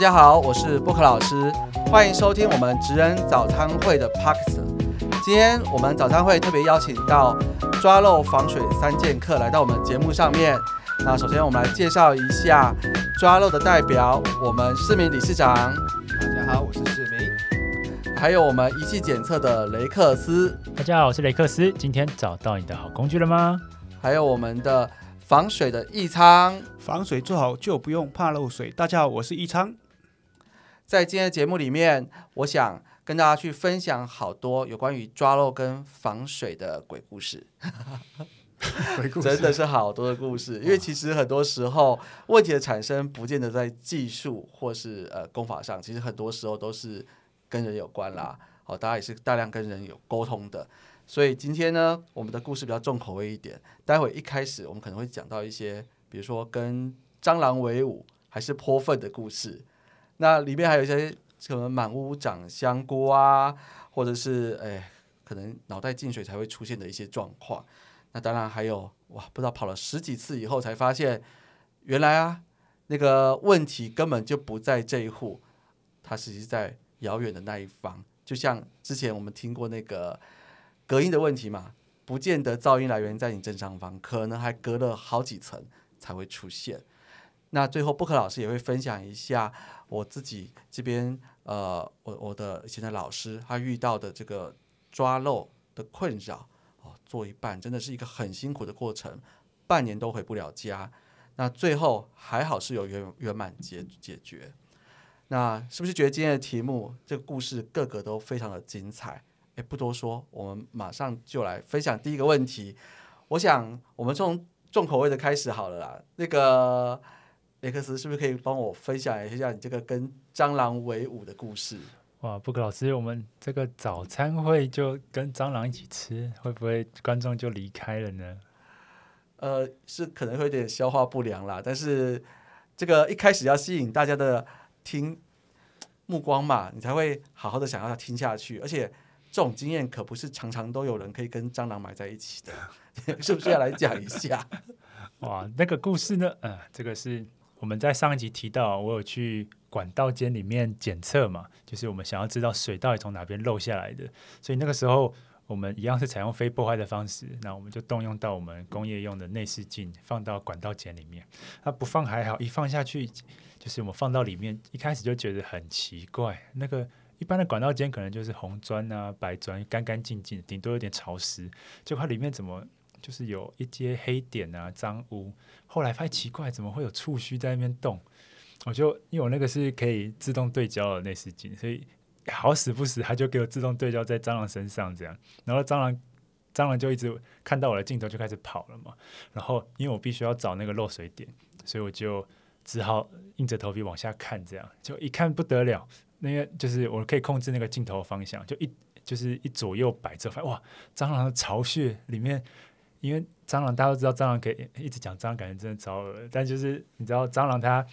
家好，我是布克老师，欢迎收听我们职人早餐会的 p o d c a s 今天我们早餐会特别邀请到抓漏防水三剑客来到我们节目上面。那首先我们来介绍一下抓漏的代表，我们市民理事长。大家好，我是市民。还有我们仪器检测的雷克斯。大家好，我是雷克斯。今天找到你的好工具了吗？还有我们的防水的易仓。防水做好就不用怕漏水。大家好，我是易仓。在今天的节目里面，我想跟大家去分享好多有关于抓漏跟防水的鬼故事。鬼故事 真的是好多的故事，因为其实很多时候问题的产生不见得在技术或是呃功法上，其实很多时候都是跟人有关啦。好，大家也是大量跟人有沟通的，所以今天呢，我们的故事比较重口味一点。待会一开始我们可能会讲到一些，比如说跟蟑螂为伍还是泼粪的故事，那里面还有一些可能满屋长香菇啊，或者是哎可能脑袋进水才会出现的一些状况。那当然还有哇，不知道跑了十几次以后才发现，原来啊那个问题根本就不在这一户，它实际在遥远的那一方。就像之前我们听过那个隔音的问题嘛，不见得噪音来源在你正上方，可能还隔了好几层才会出现。那最后布克老师也会分享一下我自己这边呃，我我的以前的老师他遇到的这个抓漏的困扰。哦做一半真的是一个很辛苦的过程，半年都回不了家。那最后还好是有圆圆满解解决。那是不是觉得今天的题目这个故事个个都非常的精彩？诶，不多说，我们马上就来分享第一个问题。我想我们从重口味的开始好了啦。那个雷克斯是不是可以帮我分享一下你这个跟蟑螂为伍的故事？哇，布克老师，我们这个早餐会就跟蟑螂一起吃，会不会观众就离开了呢？呃，是可能会有点消化不良啦，但是这个一开始要吸引大家的听目光嘛，你才会好好的想要听下去。而且这种经验可不是常常都有人可以跟蟑螂埋在一起的，是不是要来讲一下？哇，那个故事呢？呃，这个是我们在上一集提到，我有去。管道间里面检测嘛，就是我们想要知道水到底从哪边漏下来的，所以那个时候我们一样是采用非破坏的方式，那我们就动用到我们工业用的内视镜放到管道间里面。那不放还好，一放下去，就是我们放到里面，一开始就觉得很奇怪。那个一般的管道间可能就是红砖啊、白砖，干干净净，顶多有点潮湿，就它里面怎么就是有一些黑点啊、脏污？后来发现奇怪，怎么会有触须在那边动？我就因为我那个是可以自动对焦的内视镜，所以好死不死，它就给我自动对焦在蟑螂身上这样，然后蟑螂蟑螂就一直看到我的镜头就开始跑了嘛。然后因为我必须要找那个漏水点，所以我就只好硬着头皮往下看，这样就一看不得了，那个就是我可以控制那个镜头方向，就一就是一左右摆着，发现哇，蟑螂的巢穴里面，因为蟑螂大家都知道，蟑螂可以一直讲蟑螂，感觉真的超恶但就是你知道蟑螂它。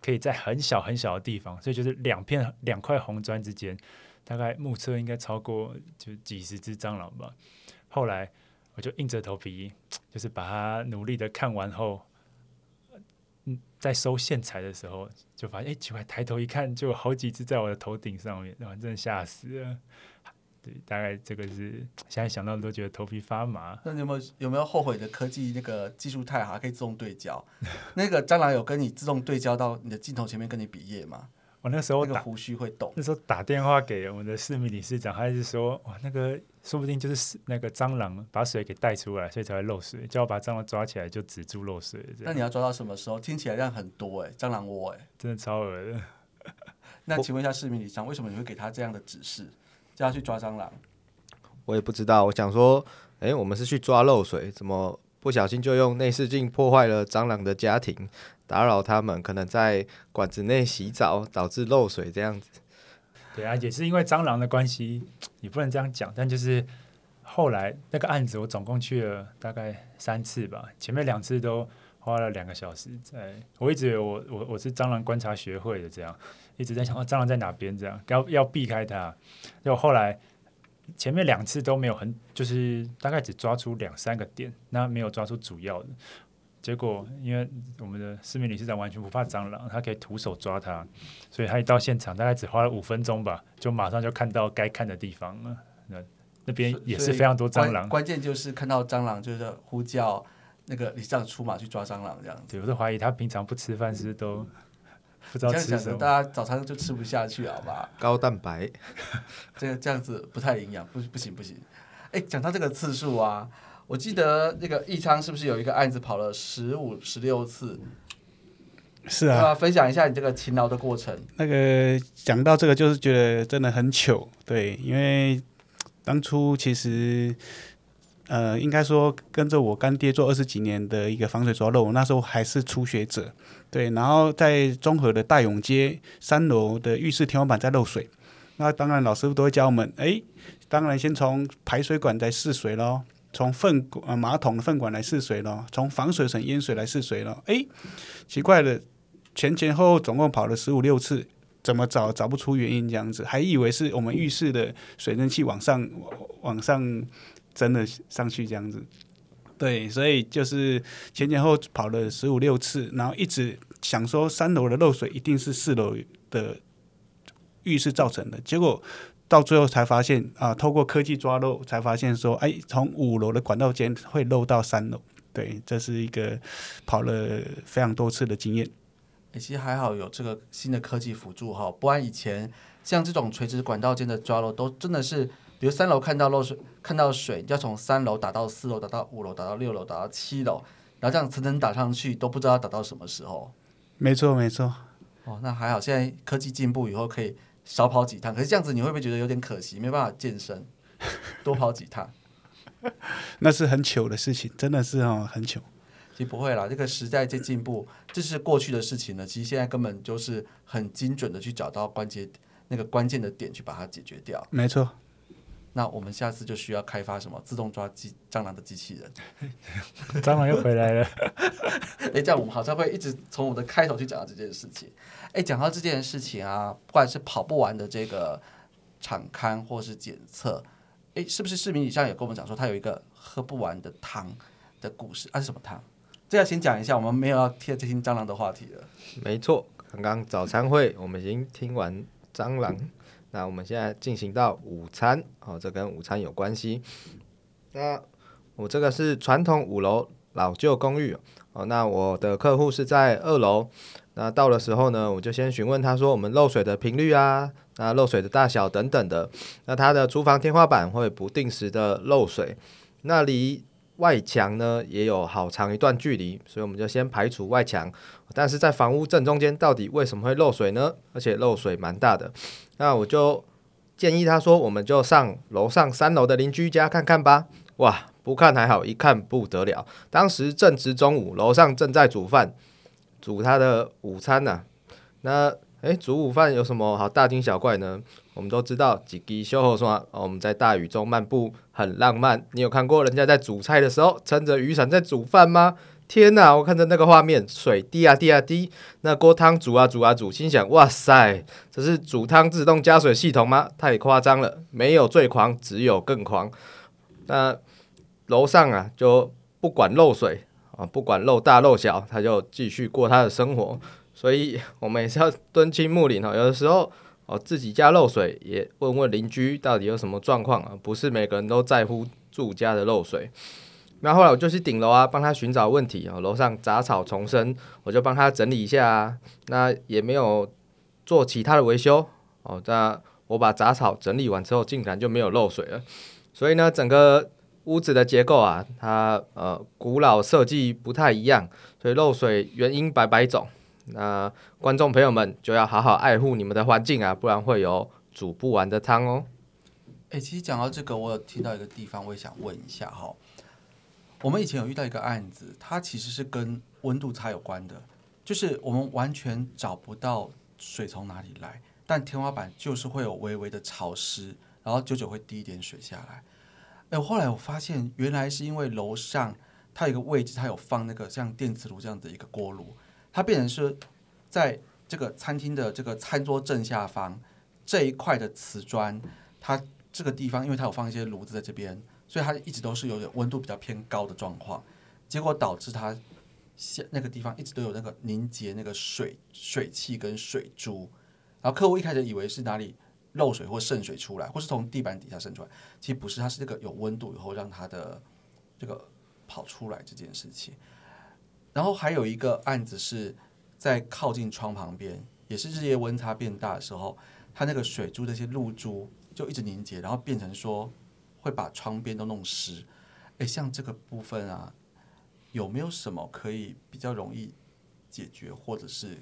可以在很小很小的地方，所以就是两片两块红砖之间，大概目测应该超过就几十只蟑螂吧。后来我就硬着头皮，就是把它努力的看完后，嗯，在收线材的时候，就发现哎奇怪，抬头一看，就有好几只在我的头顶上面，然后真的吓死了。大概这个是现在想到都觉得头皮发麻。那你有没有有没有后悔的科技那个技术太好，可以自动对焦？那个蟑螂有跟你自动对焦到你的镜头前面跟你比耶吗？我那时候那个胡须会动。那时候打电话给我们的市民理事长，他是说哇，那个说不定就是那个蟑螂把水给带出来，所以才会漏水，叫我把蟑螂抓起来就止住漏水。那你要抓到什么时候？听起来量很多哎，蟑螂窝哎，真的超恶的。那请问一下市民理事长，为什么你会给他这样的指示？就要去抓蟑螂，我也不知道。我想说，哎，我们是去抓漏水，怎么不小心就用内视镜破坏了蟑螂的家庭，打扰他们可能在管子内洗澡，导致漏水这样子。对啊，也是因为蟑螂的关系，你不能这样讲。但就是后来那个案子，我总共去了大概三次吧，前面两次都花了两个小时。在我一直有我我我是蟑螂观察学会的这样。一直在想，蟑螂在哪边？这样要要避开它。就后来前面两次都没有很，就是大概只抓出两三个点，那没有抓出主要的。结果因为我们的市民理事长完全不怕蟑螂，他可以徒手抓它，所以他一到现场大概只花了五分钟吧，就马上就看到该看的地方了。那那边也是非常多蟑螂，关键就是看到蟑螂就是呼叫那个你这样出马去抓蟑螂这样子。对，我都怀疑他平常不吃饭是都不知道吃什么，大家早餐就吃不下去，好吧？高蛋白，这个这样子不太营养，不不行不行。哎，讲到这个次数啊。我记得那个易昌是不是有一个案子跑了十五、十六次？是啊，分享一下你这个勤劳的过程。那个讲到这个，就是觉得真的很糗，对，因为当初其实，呃，应该说跟着我干爹做二十几年的一个防水抓漏，那时候还是初学者，对，然后在中和的大永街三楼的浴室天花板在漏水，那当然老师傅都会教我们，哎，当然先从排水管在试水喽。从粪呃马桶的粪管来试水咯，从防水层淹水来试水咯。哎，奇怪的，前前后后总共跑了十五六次，怎么找找不出原因这样子，还以为是我们浴室的水蒸气往上往上蒸了上去这样子。对，所以就是前前后跑了十五六次，然后一直想说三楼的漏水一定是四楼的浴室造成的，结果。到最后才发现啊，透过科技抓漏，才发现说，哎，从五楼的管道间会漏到三楼。对，这是一个跑了非常多次的经验。其实还好有这个新的科技辅助哈，不然以前像这种垂直管道间的抓漏，都真的是，比如三楼看到漏水，看到水，要从三楼打到四楼，打到五楼，打到六楼，打到七楼，然后这样层层打上去，都不知道打到什么时候。没错，没错。哦，那还好，现在科技进步以后可以。少跑几趟，可是这样子你会不会觉得有点可惜？没办法健身，多跑几趟，那是很糗的事情，真的是哦，很糗。其实不会啦，这个时代在进步，这是过去的事情了。其实现在根本就是很精准的去找到关节那个关键的点，去把它解决掉。没错。那我们下次就需要开发什么自动抓机蟑螂的机器人？蟑螂又回来了。哎，这样我们好像会一直从我们的开头去讲到这件事情。哎，讲到这件事情啊，不管是跑不完的这个场刊或是检测，哎，是不是视频以上也跟我们讲说他有一个喝不完的汤的故事？啊，是什么汤？这要先讲一下，我们没有要贴这听蟑螂的话题了。没错，刚刚早餐会我们已经听完蟑螂。那我们现在进行到午餐，哦，这跟午餐有关系。那我这个是传统五楼老旧公寓，哦，那我的客户是在二楼。那到的时候呢，我就先询问他说，我们漏水的频率啊，那漏水的大小等等的。那他的厨房天花板会不定时的漏水，那离外墙呢也有好长一段距离，所以我们就先排除外墙。但是在房屋正中间，到底为什么会漏水呢？而且漏水蛮大的。那我就建议他说，我们就上楼上三楼的邻居家看看吧。哇，不看还好，一看不得了。当时正值中午，楼上正在煮饭，煮他的午餐呢。那诶，煮午饭有什么好大惊小怪呢？我们都知道，几滴修后说，我们在大雨中漫步很浪漫。你有看过人家在煮菜的时候撑着雨伞在煮饭吗？天呐！我看着那个画面，水滴啊滴啊滴，那锅汤煮啊煮啊煮，心想：哇塞，这是煮汤自动加水系统吗？太夸张了！没有最狂，只有更狂。那楼上啊，就不管漏水啊，不管漏大漏小，他就继续过他的生活。所以我们也是要敦亲睦邻哦。有的时候哦，自己家漏水，也问问邻居到底有什么状况啊？不是每个人都在乎住家的漏水。那后来我就去顶楼啊，帮他寻找问题啊。楼上杂草丛生，我就帮他整理一下啊。那也没有做其他的维修哦。那我把杂草整理完之后，竟然就没有漏水了。所以呢，整个屋子的结构啊，它呃古老设计不太一样，所以漏水原因百百种。那观众朋友们就要好好爱护你们的环境啊，不然会有煮不完的汤哦。哎，其实讲到这个，我有提到一个地方，我也想问一下哈。我们以前有遇到一个案子，它其实是跟温度差有关的，就是我们完全找不到水从哪里来，但天花板就是会有微微的潮湿，然后久久会滴一点水下来。哎，后来我发现原来是因为楼上它有一个位置，它有放那个像电磁炉这样的一个锅炉，它变成是在这个餐厅的这个餐桌正下方这一块的瓷砖，它这个地方因为它有放一些炉子在这边。所以它一直都是有点温度比较偏高的状况，结果导致它下那个地方一直都有那个凝结那个水水汽跟水珠，然后客户一开始以为是哪里漏水或渗水出来，或是从地板底下渗出来，其实不是，它是那个有温度以后让它的这个跑出来这件事情。然后还有一个案子是在靠近窗旁边，也是日夜温差变大的时候，它那个水珠这些露珠就一直凝结，然后变成说会把窗边都弄湿。哎，像这个部分啊，有没有什么可以比较容易解决或者是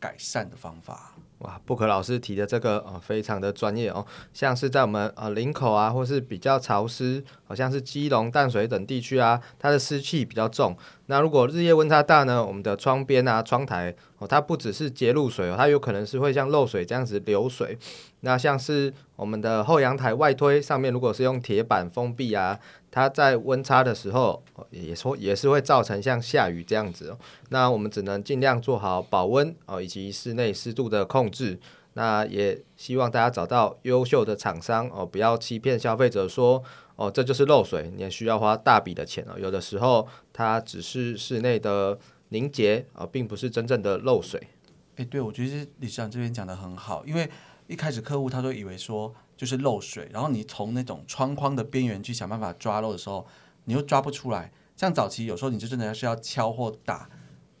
改善的方法？哇，布克老师提的这个呃非常的专业哦，像是在我们呃林口啊，或是比较潮湿，好像是基隆、淡水等地区啊，它的湿气比较重。那如果日夜温差大呢，我们的窗边啊、窗台哦，它不只是结露水哦，它有可能是会像漏水这样子流水。那像是我们的后阳台外推上面，如果是用铁板封闭啊，它在温差的时候也说也是会造成像下雨这样子哦。那我们只能尽量做好保温哦，以及室内湿度的控控制。那也希望大家找到优秀的厂商哦，不要欺骗消费者说哦这就是漏水，你也需要花大笔的钱哦。有的时候它只是室内的凝结啊，并不是真正的漏水。诶，对，我觉得理事长这边讲的很好，因为一开始客户他都以为说就是漏水，然后你从那种窗框的边缘去想办法抓漏的时候，你又抓不出来。像早期有时候你就真的是要敲或打，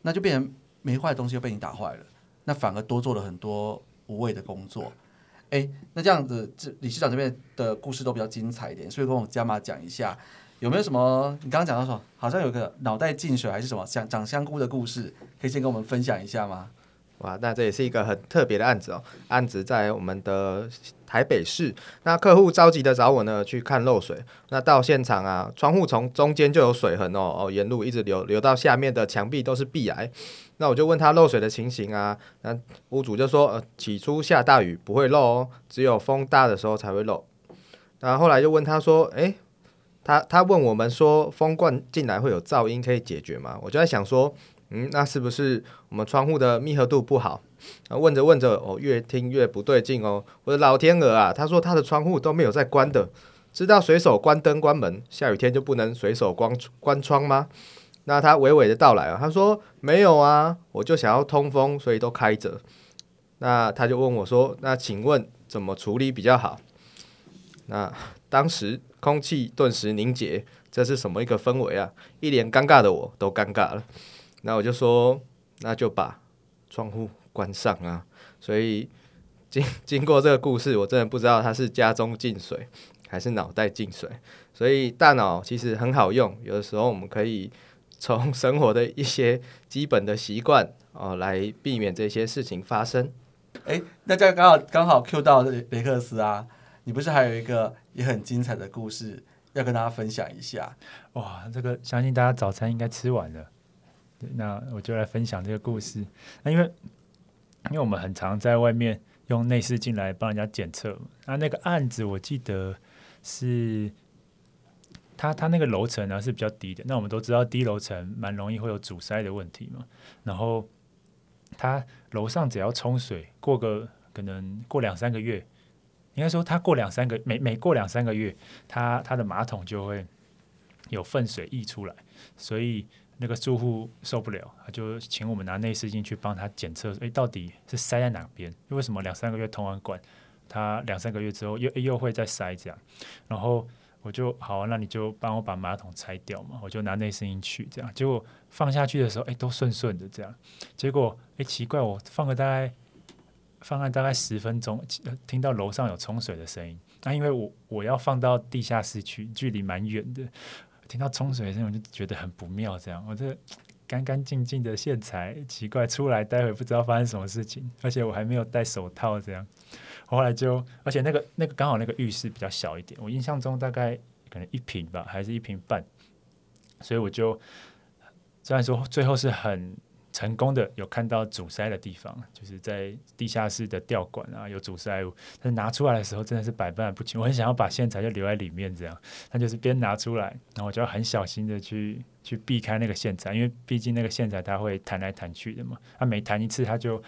那就变成没坏的东西又被你打坏了，那反而多做了很多。无谓的工作，哎，那这样子，这理事长这边的故事都比较精彩一点，所以跟我们加码讲一下，有没有什么？你刚刚讲到说，好像有个脑袋进水还是什么，像长香菇的故事，可以先跟我们分享一下吗？哇，那这也是一个很特别的案子哦。案子在我们的台北市，那客户着急的找我呢去看漏水。那到现场啊，窗户从中间就有水痕哦，哦，沿路一直流流到下面的墙壁都是壁癌。那我就问他漏水的情形啊，那屋主就说，呃，起初下大雨不会漏哦，只有风大的时候才会漏。那后来就问他说，诶，他他问我们说，风灌进来会有噪音，可以解决吗？我就在想说。嗯，那是不是我们窗户的密合度不好？啊，问着问着，哦，越听越不对劲哦。我的老天鹅啊，他说他的窗户都没有在关的，知道随手关灯关门，下雨天就不能随手关关窗吗？那他娓娓的道来啊，他说没有啊，我就想要通风，所以都开着。那他就问我说，那请问怎么处理比较好？那当时空气顿时凝结，这是什么一个氛围啊？一脸尴尬的我都尴尬了。那我就说，那就把窗户关上啊。所以经 经过这个故事，我真的不知道他是家中进水还是脑袋进水。所以大脑其实很好用，有的时候我们可以从生活的一些基本的习惯哦，来避免这些事情发生。哎，那这刚好刚好 Q 到雷克斯啊，你不是还有一个也很精彩的故事要跟大家分享一下？哇，这个相信大家早餐应该吃完了。那我就来分享这个故事。那因为因为我们很常在外面用内视镜来帮人家检测。那那个案子我记得是，它它那个楼层呢是比较低的。那我们都知道低楼层蛮容易会有阻塞的问题嘛。然后它楼上只要冲水，过个可能过两三个月，应该说它过两三个每每过两三个月，它它的马桶就会有粪水溢出来，所以。那个住户受不了，他就请我们拿内视镜去帮他检测，诶，到底是塞在哪边？为什么两三个月通完管，他两三个月之后又又会再塞这样？然后我就好，那你就帮我把马桶拆掉嘛，我就拿内视镜去这样。结果放下去的时候，诶，都顺顺的这样。结果诶，奇怪，我放了大概放了大概十分钟，听到楼上有冲水的声音。那因为我我要放到地下室去，距离蛮远的。听到冲水声，我就觉得很不妙。这样，我这干干净净的线材，奇怪出来，待会不知道发生什么事情。而且我还没有戴手套，这样。后来就，而且那个那个刚好那个浴室比较小一点，我印象中大概可能一平吧，还是一平半。所以我就虽然说最后是很。成功的有看到阻塞的地方，就是在地下室的吊管啊有阻塞物，但是拿出来的时候真的是百般不清。我很想要把线材就留在里面，这样，那就是边拿出来，然后我就要很小心的去去避开那个线材，因为毕竟那个线材它会弹来弹去的嘛，它每弹一次，它就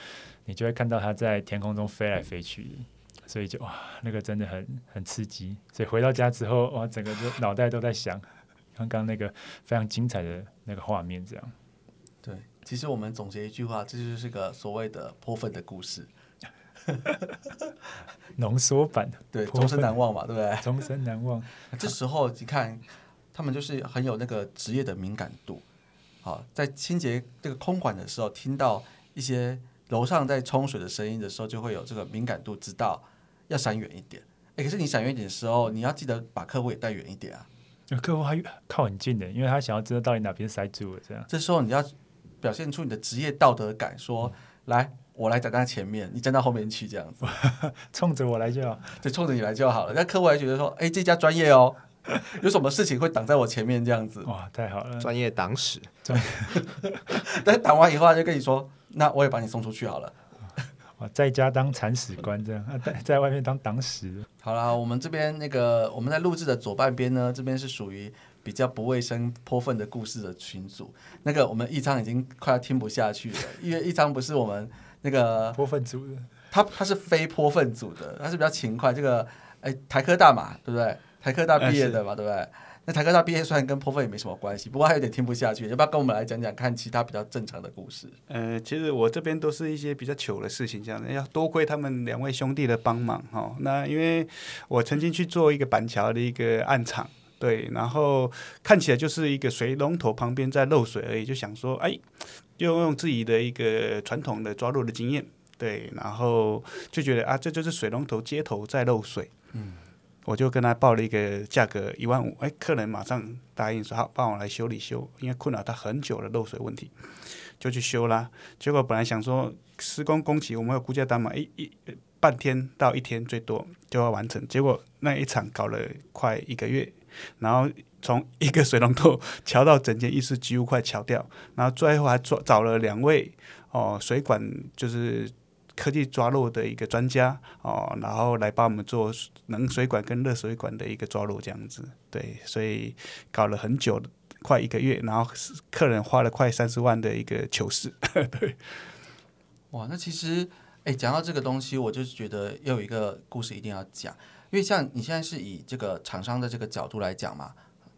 你就会看到它在天空中飞来飞去，所以就哇，那个真的很很刺激。所以回到家之后，哇，整个就脑袋都在想刚刚那个非常精彩的那个画面，这样。对，其实我们总结一句话，这就是个所谓的泼粪的故事，浓缩版，对，终身难忘嘛，对不对？终身难忘。这时候你看，他们就是很有那个职业的敏感度。好，在清洁这个空管的时候，听到一些楼上在冲水的声音的时候，就会有这个敏感度，知道要闪远一点。哎，可是你闪远一点的时候，你要记得把客户也带远一点啊。有客户还靠很近的，因为他想要知道到底哪边塞住了，这样。这时候你要表现出你的职业道德感，说：“来，我来站在前面，你站到后面去，这样子，冲着我来就好。就冲着你来就好了。”那客户还觉得说：“哎，这家专业哦，有什么事情会挡在我前面这样子。哇，太好了！专业党史，” 但是挡完以后，他就跟你说：“那我也把你送出去好了。哇，在家当铲屎官这样，啊，在在外面当挡屎。”好啦，我们这边那个我们在录制的左半边呢，这边是属于比较不卫生、泼粪的故事的群组。那个我们一昌已经快要听不下去了，因为一昌不是我们那个泼粪组的，他他是非泼粪组的，他是比较勤快。这个哎，台科大嘛，对不对？台科大毕业的嘛，对不对？那台科大毕业虽然跟泼粪也没什么关系，不过他有点听不下去，要不要跟我们来讲讲看其他比较正常的故事？呃，其实我这边都是一些比较糗的事情，这样的，要多亏他们两位兄弟的帮忙哈、哦。那因为我曾经去做一个板桥的一个暗场，对，然后看起来就是一个水龙头旁边在漏水而已，就想说，哎，就用自己的一个传统的抓漏的经验，对，然后就觉得啊，这就是水龙头接头在漏水，嗯。我就跟他报了一个价格一万五，哎，客人马上答应说好，帮我来修理修，因为困扰他很久的漏水问题。就去修啦。结果本来想说施工工期我们有估价单嘛，一一半天到一天最多就要完成。结果那一场搞了快一个月，然后从一个水龙头敲到整间浴室几乎快敲掉，然后最后还找找了两位哦水管就是。科技抓漏的一个专家哦，然后来帮我们做冷水管跟热水管的一个抓漏这样子，对，所以搞了很久，快一个月，然后客人花了快三十万的一个糗事，对。哇，那其实，哎，讲到这个东西，我就觉得要有一个故事一定要讲，因为像你现在是以这个厂商的这个角度来讲嘛，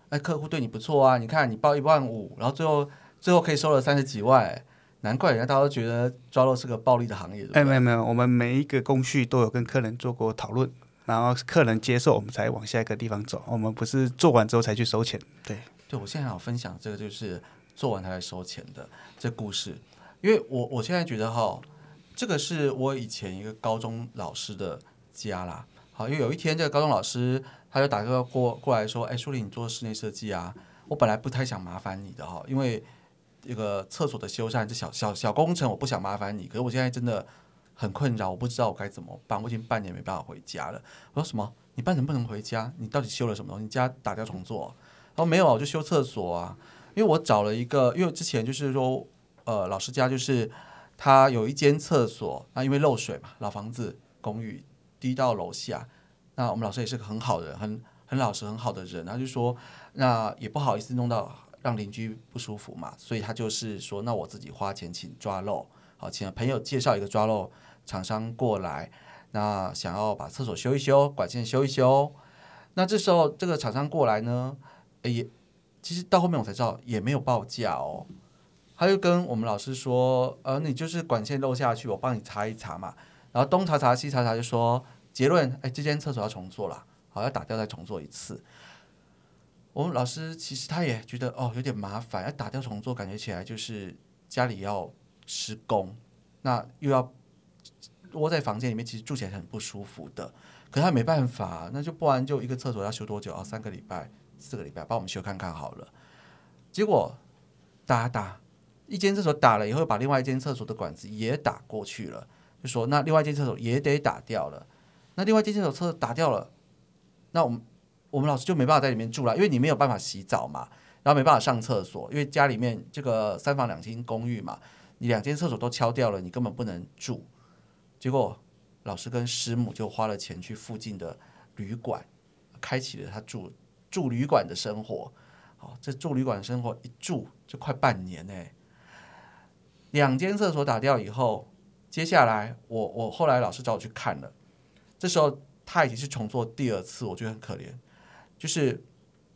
哎，客户对你不错啊，你看你报一万五，然后最后最后可以收了三十几万，难怪人家大家都觉得抓漏是个暴利的行业。哎，没有没有，我们每一个工序都有跟客人做过讨论，然后客人接受，我们才往下一个地方走。我们不是做完之后才去收钱，对。对，我现在要分享这个就是做完才来收钱的这故事，因为我我现在觉得哈，这个是我以前一个高中老师的家啦。好，因为有一天这个高中老师他就打电话过过来说：“哎，舒玲，你做室内设计啊？我本来不太想麻烦你的哈，因为这个厕所的修缮这小小小工程，我不想麻烦你。可是我现在真的很困扰，我不知道我该怎么办。我已经半年没办法回家了。我说什么？你半年不能回家？你到底修了什么东西？你家打掉重做？”哦，没有，我就修厕所啊，因为我找了一个，因为之前就是说，呃，老师家就是他有一间厕所，那因为漏水嘛，老房子公寓滴到楼下，那我们老师也是个很好的、很很老实、很好的人，他就说，那也不好意思弄到让邻居不舒服嘛，所以他就是说，那我自己花钱请抓漏，好，请朋友介绍一个抓漏厂商过来，那想要把厕所修一修，管线修一修，那这时候这个厂商过来呢。也其实到后面我才知道也没有报价哦，他就跟我们老师说，呃，你就是管线漏下去，我帮你查一查嘛。然后东查查西查查，就说结论，哎，这间厕所要重做了，好要打掉再重做一次。我们老师其实他也觉得哦有点麻烦，要打掉重做，感觉起来就是家里要施工，那又要窝在房间里面，其实住起来很不舒服的。可他没办法，那就不然就一个厕所要修多久啊？三个礼拜。四个礼拜帮我们修看看好了，结果打打一间厕所打了以后，把另外一间厕所的管子也打过去了，就说那另外一间厕所也得打掉了。那另外一间厕所厕打掉了，那我们我们老师就没办法在里面住了，因为你没有办法洗澡嘛，然后没办法上厕所，因为家里面这个三房两厅公寓嘛，你两间厕所都敲掉了，你根本不能住。结果老师跟师母就花了钱去附近的旅馆，开启了他住。住旅馆的生活，好，这住旅馆生活一住就快半年呢。两间厕所打掉以后，接下来我我后来老师找我去看了，这时候他已经是重做第二次，我觉得很可怜。就是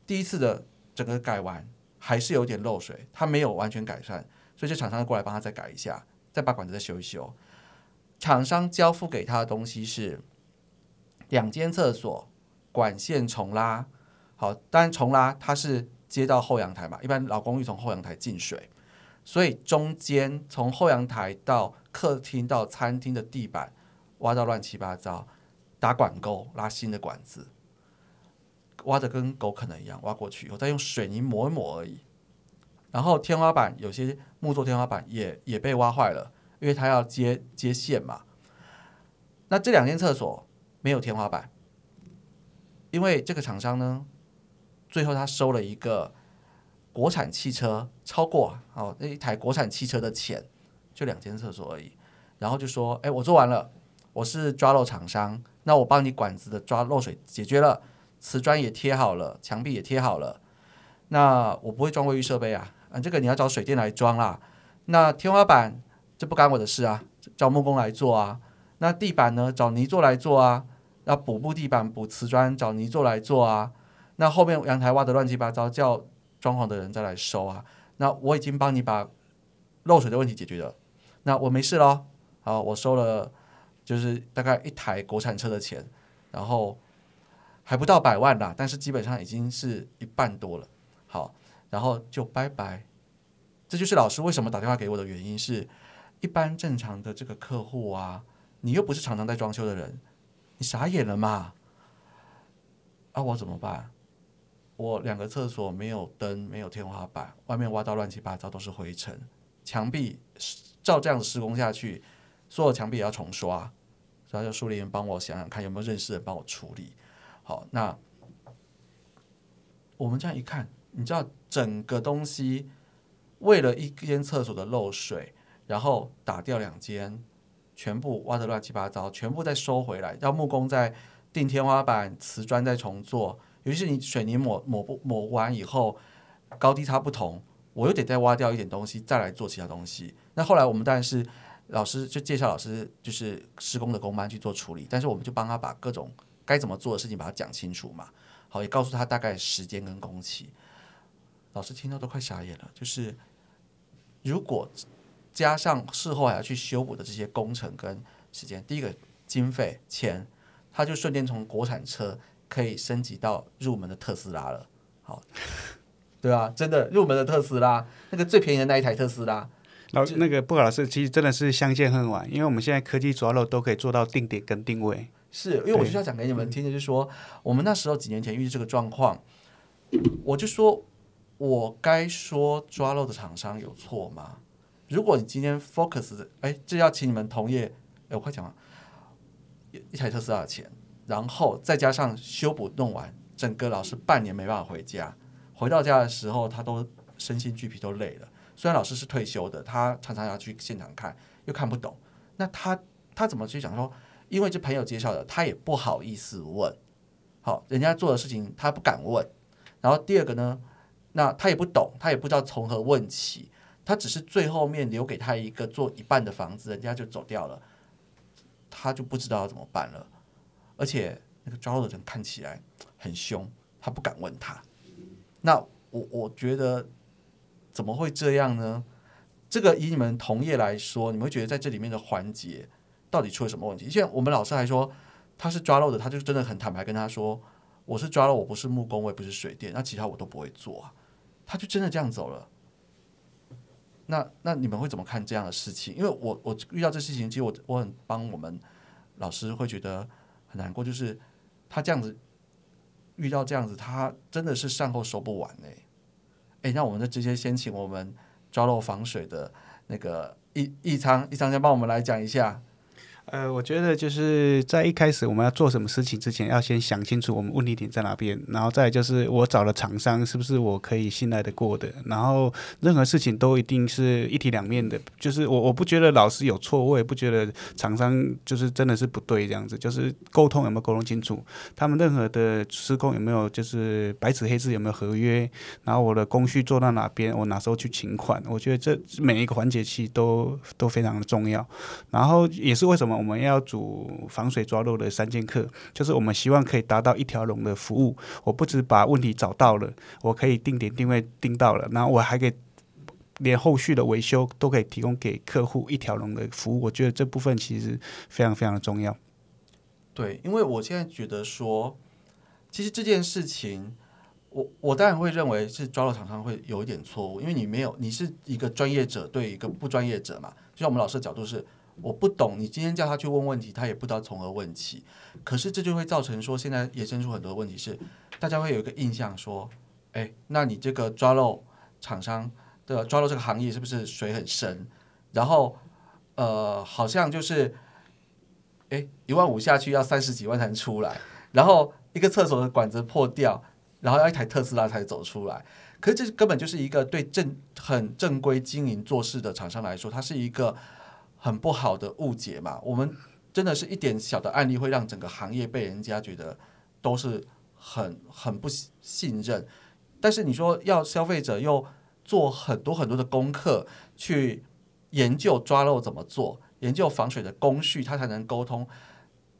第一次的整个改完还是有点漏水，他没有完全改善，所以这厂商过来帮他再改一下，再把管子再修一修。厂商交付给他的东西是两间厕所管线重拉，好，当然重拉它是接到后阳台嘛，一般老公寓从后阳台进水，所以中间从后阳台到客厅到餐厅的地板挖到乱七八糟，打管沟拉新的管子，挖的跟狗啃的一样，挖过去以后再用水泥抹一抹而已。然后天花板有些木做天花板也也被挖坏了，因为它要接接线嘛。那这两间厕所没有天花板，因为这个厂商呢，最后他收了一个国产汽车超过哦那一台国产汽车的钱，就两间厕所而已。然后就说：“哎，我做完了，我是抓漏厂商，那我帮你管子的抓漏水解决了，瓷砖也贴好了，墙壁也贴好了。那我不会装卫浴设备啊。”啊，这个你要找水电来装啦。那天花板这不干我的事啊，找木工来做啊。那地板呢，找泥做来做啊。要补布地板、补瓷砖，找泥做来做啊。那后面阳台挖的乱七八糟，叫装潢的人再来收啊。那我已经帮你把漏水的问题解决了，那我没事喽。好，我收了就是大概一台国产车的钱，然后还不到百万啦，但是基本上已经是一半多了。好。然后就拜拜，这就是老师为什么打电话给我的原因。是一般正常的这个客户啊，你又不是常常在装修的人，你傻眼了嘛？啊，我怎么办？我两个厕所没有灯，没有天花板，外面挖到乱七八糟都是灰尘，墙壁照这样子施工下去，所有墙壁也要重刷，所以就树林帮我想想看有没有认识的人帮我处理。好，那我们这样一看。你知道整个东西为了一间厕所的漏水，然后打掉两间，全部挖的乱七八糟，全部再收回来，要木工再钉天花板，瓷砖再重做。尤其是你水泥抹抹不抹完以后，高低差不同，我又得再挖掉一点东西，再来做其他东西。那后来我们当然是老师就介绍老师就是施工的工班去做处理，但是我们就帮他把各种该怎么做的事情把它讲清楚嘛。好，也告诉他大概时间跟工期。老师听到都快傻眼了，就是如果加上事后还要去修补的这些工程跟时间，第一个经费钱，他就瞬间从国产车可以升级到入门的特斯拉了。好，对啊，真的入门的特斯拉，那个最便宜的那一台特斯拉。老那个布老师其实真的是相见恨晚，因为我们现在科技抓漏都可以做到定点跟定位。是因为我就要讲给你们听的，就是说我们那时候几年前遇到这个状况，我就说。我该说抓漏的厂商有错吗？如果你今天 focus，哎，这要请你们同业，哎，我快讲了，一台特斯拉的钱，然后再加上修补弄完，整个老师半年没办法回家，回到家的时候他都身心俱疲，都累了。虽然老师是退休的，他常常要去现场看，又看不懂，那他他怎么去讲说？因为这朋友介绍的，他也不好意思问，好，人家做的事情他不敢问。然后第二个呢？那他也不懂，他也不知道从何问起，他只是最后面留给他一个做一半的房子，人家就走掉了，他就不知道怎么办了。而且那个抓漏的人看起来很凶，他不敢问他。那我我觉得怎么会这样呢？这个以你们同业来说，你们会觉得在这里面的环节到底出了什么问题？现在我们老师还说他是抓漏的，他就真的很坦白跟他说，我是抓漏，我不是木工，我也不是水电，那其他我都不会做啊。他就真的这样走了，那那你们会怎么看这样的事情？因为我我遇到这事情，其实我我很帮我们老师会觉得很难过，就是他这样子遇到这样子，他真的是善后收不完哎哎，那我们就直接先请我们抓漏防水的那个易易仓易仓先帮我们来讲一下。呃，我觉得就是在一开始我们要做什么事情之前，要先想清楚我们问题点在哪边，然后再就是我找了厂商是不是我可以信赖的过的，然后任何事情都一定是一体两面的，就是我我不觉得老师有错，我也不觉得厂商就是真的是不对这样子，就是沟通有没有沟通清楚，他们任何的施工有没有就是白纸黑字有没有合约，然后我的工序做到哪边，我哪时候去请款，我觉得这每一个环节其实都都非常的重要，然后也是为什么。我们要组防水抓漏的三剑客，就是我们希望可以达到一条龙的服务。我不止把问题找到了，我可以定点定位定到了，然后我还可以连后续的维修都可以提供给客户一条龙的服务。我觉得这部分其实非常非常的重要。对，因为我现在觉得说，其实这件事情，我我当然会认为是抓漏厂商会有一点错误，因为你没有，你是一个专业者对一个不专业者嘛。就像我们老师的角度是，我不懂，你今天叫他去问问题，他也不知道从何问起。可是这就会造成说，现在衍生出很多问题是，大家会有一个印象说，哎，那你这个抓漏厂商的抓漏这个行业是不是水很深？然后呃，好像就是。哎，一万五下去要三十几万才能出来，然后一个厕所的管子破掉，然后要一台特斯拉才走出来。可是这根本就是一个对正很正规经营做事的厂商来说，它是一个很不好的误解嘛。我们真的是一点小的案例会让整个行业被人家觉得都是很很不信任。但是你说要消费者又做很多很多的功课去研究抓漏怎么做？研究防水的工序，他才能沟通，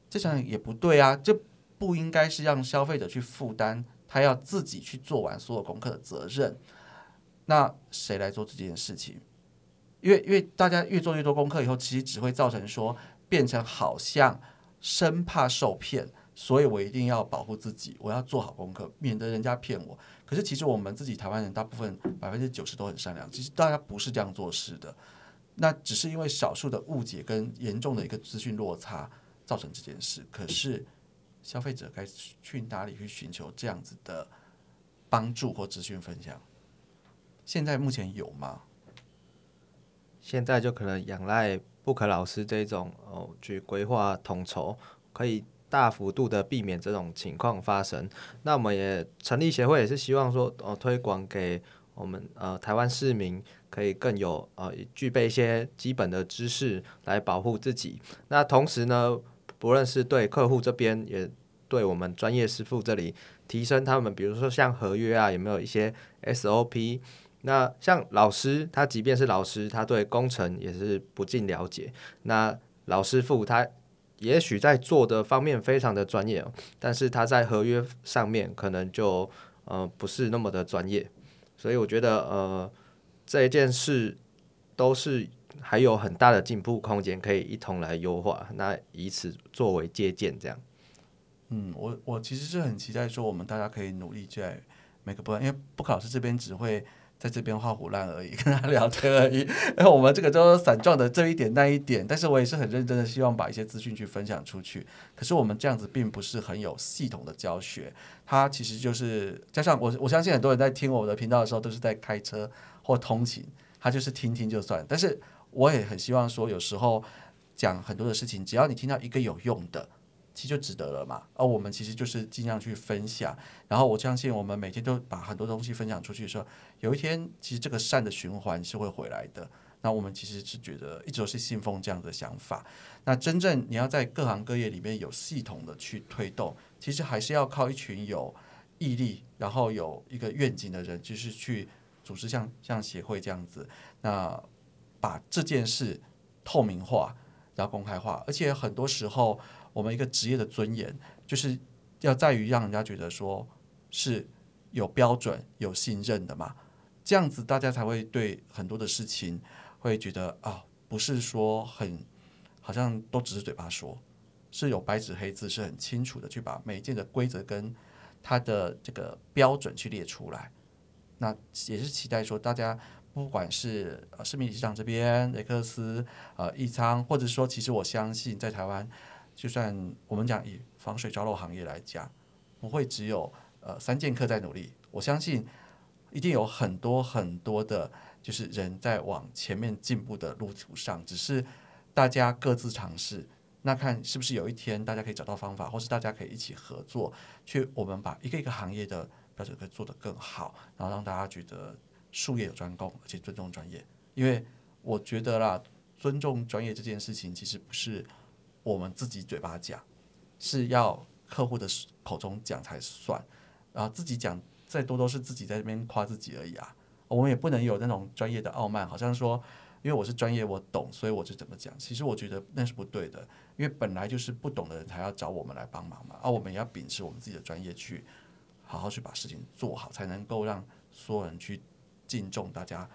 这想也不对啊！这不应该是让消费者去负担，他要自己去做完所有功课的责任。那谁来做这件事情？因为因为大家越做越多功课以后，其实只会造成说，变成好像生怕受骗，所以我一定要保护自己，我要做好功课，免得人家骗我。可是其实我们自己台湾人大部分百分之九十都很善良，其实大家不是这样做事的。那只是因为少数的误解跟严重的一个资讯落差造成这件事。可是消费者该去哪里去寻求这样子的帮助或资讯分享？现在目前有吗？现在就可能仰赖布克老师这种哦，去规划统筹，可以大幅度的避免这种情况发生。那我们也成立协会，也是希望说哦，推广给我们呃台湾市民。可以更有呃具备一些基本的知识来保护自己。那同时呢，不论是对客户这边，也对我们专业师傅这里提升他们，比如说像合约啊，有没有一些 SOP？那像老师，他即便是老师，他对工程也是不尽了解。那老师傅他也许在做的方面非常的专业，但是他在合约上面可能就呃不是那么的专业。所以我觉得呃。这一件事都是还有很大的进步空间，可以一同来优化，那以此作为借鉴，这样。嗯，我我其实是很期待说，我们大家可以努力在每个部分，因为不考师这边只会在这边画虎烂而已，跟他聊天而已。然后我们这个都散状的这一点那一点，但是我也是很认真的，希望把一些资讯去分享出去。可是我们这样子并不是很有系统的教学，它其实就是加上我我相信很多人在听我的频道的时候，都是在开车。或通勤，他就是听听就算。但是我也很希望说，有时候讲很多的事情，只要你听到一个有用的，其实就值得了嘛。而我们其实就是尽量去分享。然后我相信，我们每天都把很多东西分享出去的时候，有一天其实这个善的循环是会回来的。那我们其实是觉得一直都是信奉这样的想法。那真正你要在各行各业里面有系统的去推动，其实还是要靠一群有毅力，然后有一个愿景的人，就是去。组织像像协会这样子，那把这件事透明化，然后公开化，而且很多时候，我们一个职业的尊严，就是要在于让人家觉得说是有标准、有信任的嘛，这样子大家才会对很多的事情会觉得啊，不是说很好像都只是嘴巴说，是有白纸黑字，是很清楚的去把每一件的规则跟它的这个标准去列出来。那也是期待说，大家不管是呃市民理事长这边雷克斯呃易仓，或者说，其实我相信在台湾，就算我们讲以防水着漏行业来讲，不会只有呃三剑客在努力，我相信一定有很多很多的，就是人在往前面进步的路途上，只是大家各自尝试，那看是不是有一天大家可以找到方法，或是大家可以一起合作，去我们把一个一个行业的。标准可以做得更好，然后让大家觉得术业有专攻，而且尊重专业。因为我觉得啦，尊重专业这件事情，其实不是我们自己嘴巴讲，是要客户的口中讲才算。然后自己讲再多都是自己在这边夸自己而已啊。我们也不能有那种专业的傲慢，好像说因为我是专业，我懂，所以我就怎么讲。其实我觉得那是不对的，因为本来就是不懂的人才要找我们来帮忙嘛。而我们也要秉持我们自己的专业去。好好去把事情做好，才能够让所有人去敬重大家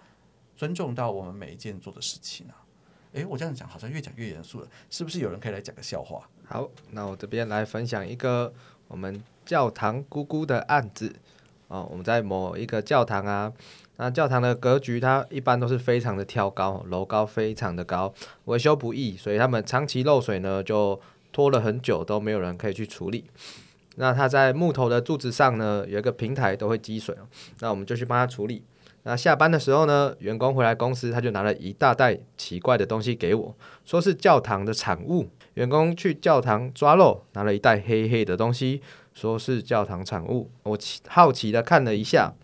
尊重到我们每一件做的事情啊。诶，我这样讲好像越讲越严肃了，是不是有人可以来讲个笑话？好，那我这边来分享一个我们教堂姑姑的案子哦。我们在某一个教堂啊，那教堂的格局它一般都是非常的挑高，楼高非常的高，维修不易，所以他们长期漏水呢，就拖了很久都没有人可以去处理。那它在木头的柱子上呢，有一个平台都会积水那我们就去帮他处理。那下班的时候呢，员工回来公司，他就拿了一大袋奇怪的东西给我，说是教堂的产物。员工去教堂抓漏，拿了一袋黑黑的东西，说是教堂产物。我好奇的看了一下，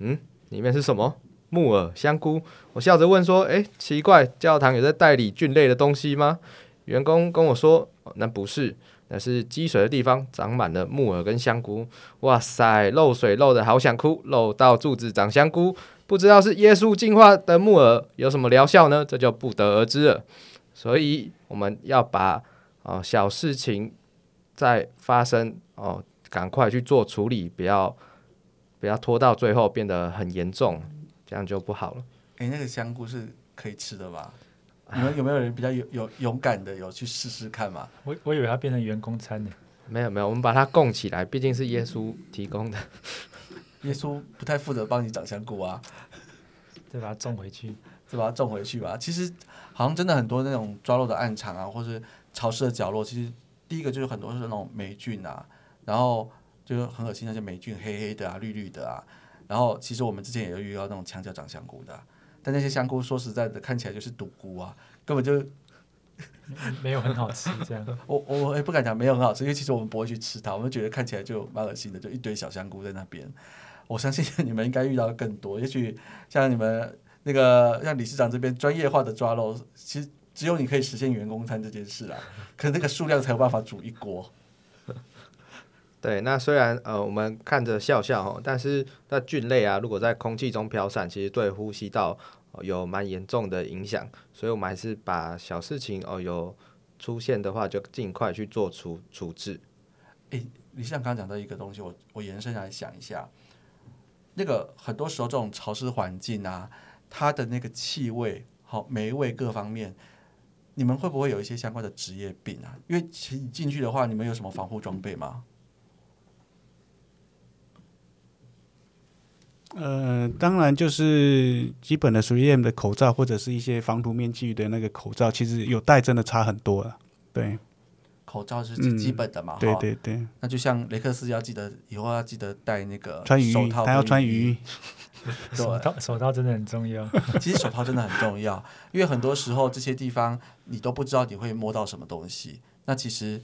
嗯，里面是什么？木耳、香菇。我笑着问说：“诶，奇怪，教堂有在代理菌类的东西吗？”员工跟我说：“那不是，那是积水的地方长满了木耳跟香菇。”哇塞，漏水漏的好想哭，漏到柱子长香菇。不知道是耶稣进化的木耳有什么疗效呢？这就不得而知了。所以我们要把哦小事情在发生哦，赶快去做处理，不要不要拖到最后变得很严重，这样就不好了。诶，那个香菇是可以吃的吧？你们有没有人比较有有勇敢的有去试试看嘛？我我以为它变成员工餐呢。没有没有，我们把它供起来，毕竟是耶稣提供的。耶稣不太负责帮你长香菇啊，再把它种回去，再把它种回去吧。其实好像真的很多那种抓漏的暗场啊，或是潮湿的角落，其实第一个就是很多是那种霉菌啊，然后就是很恶心那些霉菌，黑黑的啊，绿绿的啊。然后其实我们之前也有遇到那种墙角长香菇的，但那些香菇说实在的，看起来就是毒菇啊，根本就 没有很好吃。这样，我我也不敢讲没有很好吃，因为其实我们不会去吃它，我们觉得看起来就蛮恶心的，就一堆小香菇在那边。我相信你们应该遇到更多，也许像你们那个像理事长这边专业化的抓漏，其实只有你可以实现员工餐这件事啊，可是那个数量才有办法煮一锅。对，那虽然呃我们看着笑笑哦，但是那菌类啊，如果在空气中飘散，其实对呼吸道有蛮严重的影响，所以我们还是把小事情哦有出现的话，就尽快去做处处置。诶，理事长刚刚讲到一个东西，我我延伸来想一下。那个很多时候这种潮湿环境啊，它的那个气味、好霉味各方面，你们会不会有一些相关的职业病啊？因为其实进去的话，你们有什么防护装备吗？呃，当然就是基本的 3M 的口罩，或者是一些防毒面具的那个口罩，其实有戴真的差很多了，对。口罩是最基本的嘛？对对对。那就像雷克斯要记得以后要记得戴那个穿 手套，还要穿雨衣。手套手套真的很重要。其实手套真的很重要，因为很多时候这些地方你都不知道你会摸到什么东西。那其实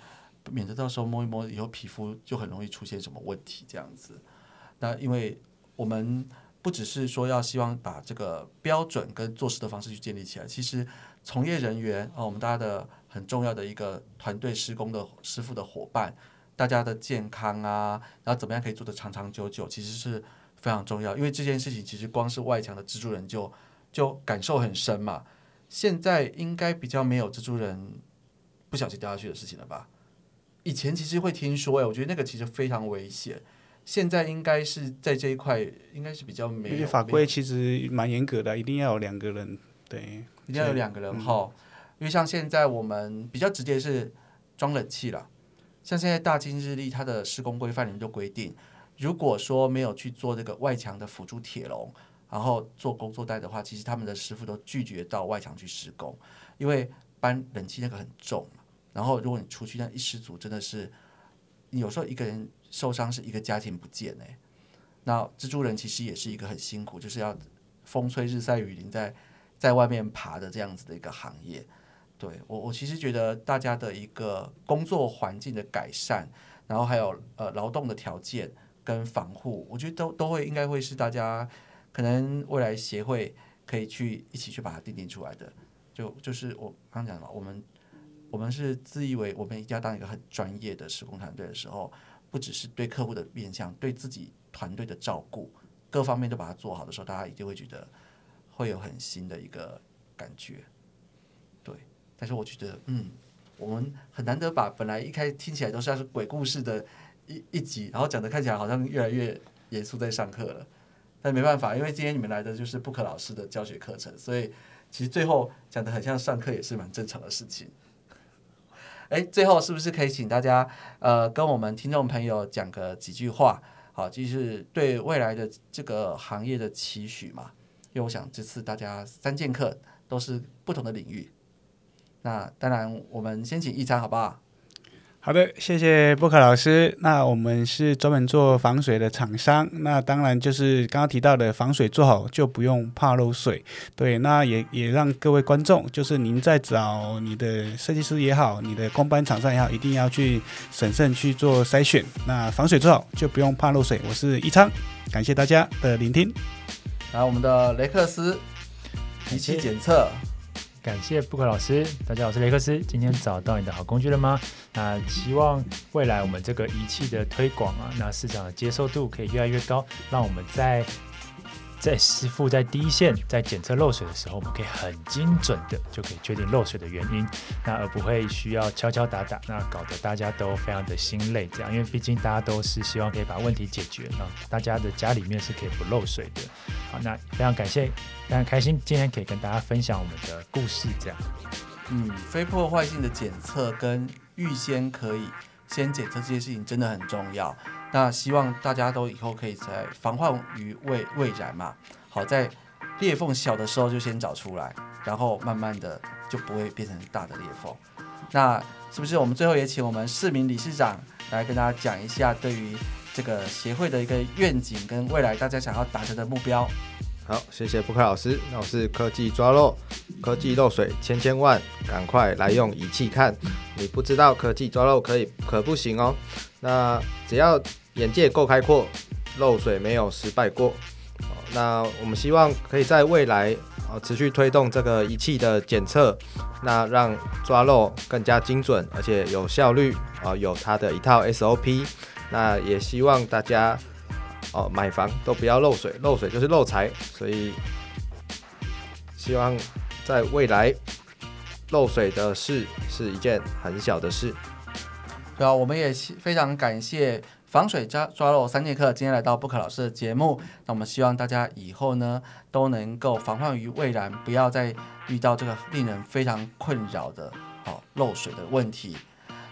免得到时候摸一摸以后皮肤就很容易出现什么问题这样子。那因为我们不只是说要希望把这个标准跟做事的方式去建立起来，其实从业人员啊，我们大家的。很重要的一个团队施工的师傅的伙伴，大家的健康啊，然后怎么样可以做得长长久久，其实是非常重要。因为这件事情其实光是外墙的蜘蛛人就就感受很深嘛。现在应该比较没有蜘蛛人不小心掉下去的事情了吧？以前其实会听说，哎，我觉得那个其实非常危险。现在应该是在这一块应该是比较没有法规，其实蛮严格的，一定要有两个人，对，一定要有两个人哈。因为像现在我们比较直接是装冷气了，像现在大金日历它的施工规范里面就规定，如果说没有去做这个外墙的辅助铁笼，然后做工作带的话，其实他们的师傅都拒绝到外墙去施工，因为搬冷气那个很重嘛，然后如果你出去那一失足，真的是有时候一个人受伤是一个家庭不见哎，那蜘蛛人其实也是一个很辛苦，就是要风吹日晒雨淋在在外面爬的这样子的一个行业。对我，我其实觉得大家的一个工作环境的改善，然后还有呃劳动的条件跟防护，我觉得都都会应该会是大家可能未来协会可以去一起去把它定定出来的。就就是我刚讲了，我们我们是自以为我们一定要当一个很专业的施工团队的时候，不只是对客户的面向，对自己团队的照顾，各方面都把它做好的时候，大家一定会觉得会有很新的一个感觉。但是我觉得，嗯，我们很难得把本来一开始听起来都像是鬼故事的一一集，然后讲的看起来好像越来越严肃在上课了。但没办法，因为今天你们来的就是布克老师的教学课程，所以其实最后讲的很像上课，也是蛮正常的事情。哎，最后是不是可以请大家呃跟我们听众朋友讲个几句话？好，就是对未来的这个行业的期许嘛。因为我想这次大家三剑客都是不同的领域。那当然，我们先请一餐好不好？好的，谢谢布克老师。那我们是专门做防水的厂商，那当然就是刚刚提到的防水做好就不用怕漏水。对，那也也让各位观众，就是您在找你的设计师也好，你的公班厂商也好，一定要去审慎去做筛选。那防水做好就不用怕漏水。我是一昌，感谢大家的聆听。然后我们的雷克斯仪器检测。感谢布克老师，大家好，我是雷克斯。今天找到你的好工具了吗？那希望未来我们这个仪器的推广啊，那市场的接受度可以越来越高，让我们在在师傅在第一线在检测漏水的时候，我们可以很精准的就可以确定漏水的原因，那而不会需要敲敲打打，那搞得大家都非常的心累。这样，因为毕竟大家都是希望可以把问题解决，那大家的家里面是可以不漏水的。好，那非常感谢。非常开心，今天可以跟大家分享我们的故事。这样，嗯，非破坏性的检测跟预先可以先检测这件事情真的很重要。那希望大家都以后可以在防患于未未然嘛。好在裂缝小的时候就先找出来，然后慢慢的就不会变成大的裂缝。那是不是我们最后也请我们市民理事长来跟大家讲一下对于这个协会的一个愿景跟未来大家想要达成的目标？好，谢谢布克老师。那我是科技抓漏，科技漏水千千万，赶快来用仪器看。你不知道科技抓漏可以可不行哦。那只要眼界够开阔，漏水没有失败过。那我们希望可以在未来啊持续推动这个仪器的检测，那让抓漏更加精准，而且有效率啊，有它的一套 SOP。那也希望大家。哦，买房都不要漏水，漏水就是漏财，所以希望在未来漏水的事是一件很小的事。对啊，我们也非常感谢防水抓抓漏三节课今天来到布克老师的节目。那我们希望大家以后呢都能够防患于未然，不要再遇到这个令人非常困扰的哦漏水的问题。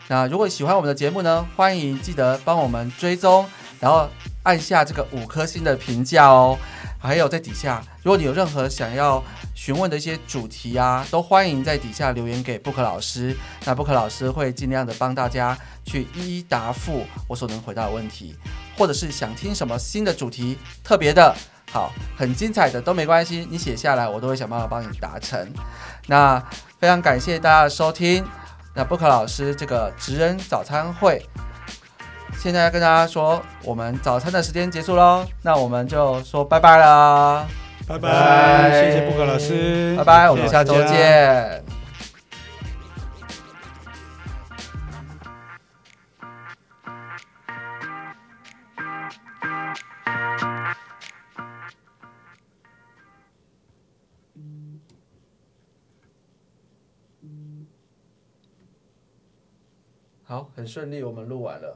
那如果喜欢我们的节目呢，欢迎记得帮我们追踪，然后。按下这个五颗星的评价哦，还有在底下，如果你有任何想要询问的一些主题啊，都欢迎在底下留言给布克老师，那布克老师会尽量的帮大家去一一答复我所能回答的问题，或者是想听什么新的主题，特别的好，很精彩的都没关系，你写下来我都会想办法帮你达成。那非常感谢大家的收听，那布克老师这个职人早餐会。现在要跟大家说，我们早餐的时间结束喽，那我们就说拜拜啦，拜拜，谢谢布克老师，拜拜，我们下周见。好，很顺利，我们录完了。